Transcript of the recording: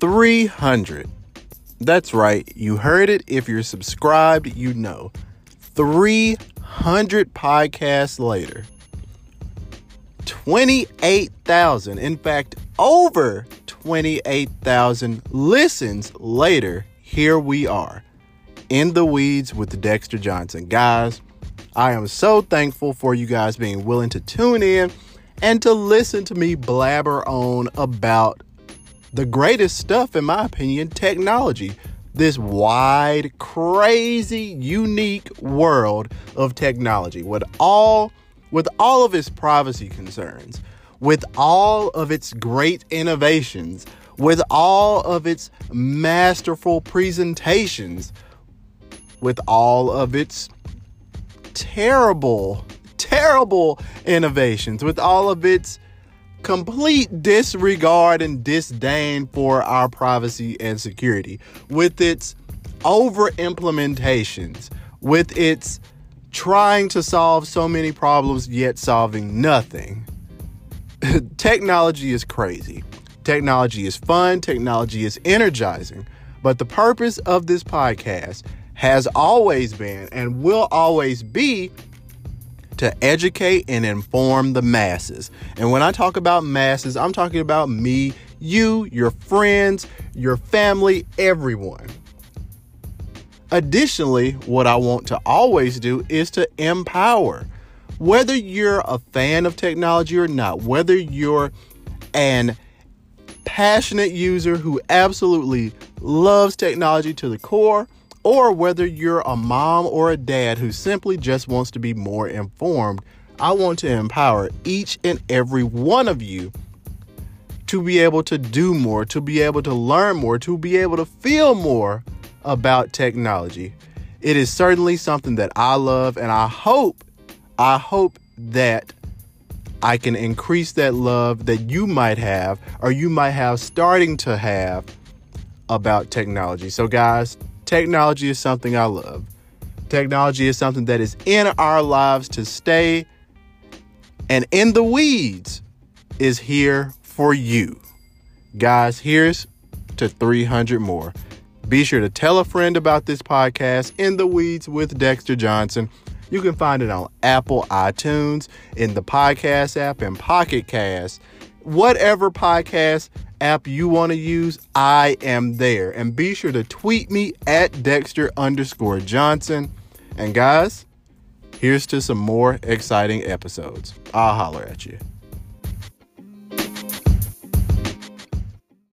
300. That's right. You heard it. If you're subscribed, you know. 300 podcasts later. 28,000, in fact, over 28,000 listens later, here we are in the weeds with Dexter Johnson. Guys, I am so thankful for you guys being willing to tune in and to listen to me blabber on about the greatest stuff, in my opinion, technology. This wide, crazy, unique world of technology with all with all of its privacy concerns, with all of its great innovations, with all of its masterful presentations, with all of its terrible, terrible innovations, with all of its complete disregard and disdain for our privacy and security, with its over implementations, with its trying to solve so many problems yet solving nothing. technology is crazy. Technology is fun, technology is energizing. But the purpose of this podcast has always been and will always be to educate and inform the masses. And when I talk about masses, I'm talking about me, you, your friends, your family, everyone. Additionally, what I want to always do is to empower. Whether you're a fan of technology or not, whether you're an passionate user who absolutely loves technology to the core, or whether you're a mom or a dad who simply just wants to be more informed, I want to empower each and every one of you to be able to do more, to be able to learn more, to be able to feel more about technology. It is certainly something that I love and I hope I hope that I can increase that love that you might have or you might have starting to have about technology. So guys, Technology is something I love. Technology is something that is in our lives to stay. And in the weeds is here for you. Guys, here's to 300 more. Be sure to tell a friend about this podcast, In the Weeds with Dexter Johnson. You can find it on Apple, iTunes, in the podcast app, and Pocket Cast. Whatever podcast app you want to use, I am there. And be sure to tweet me at Dexter underscore Johnson. And guys, here's to some more exciting episodes. I'll holler at you.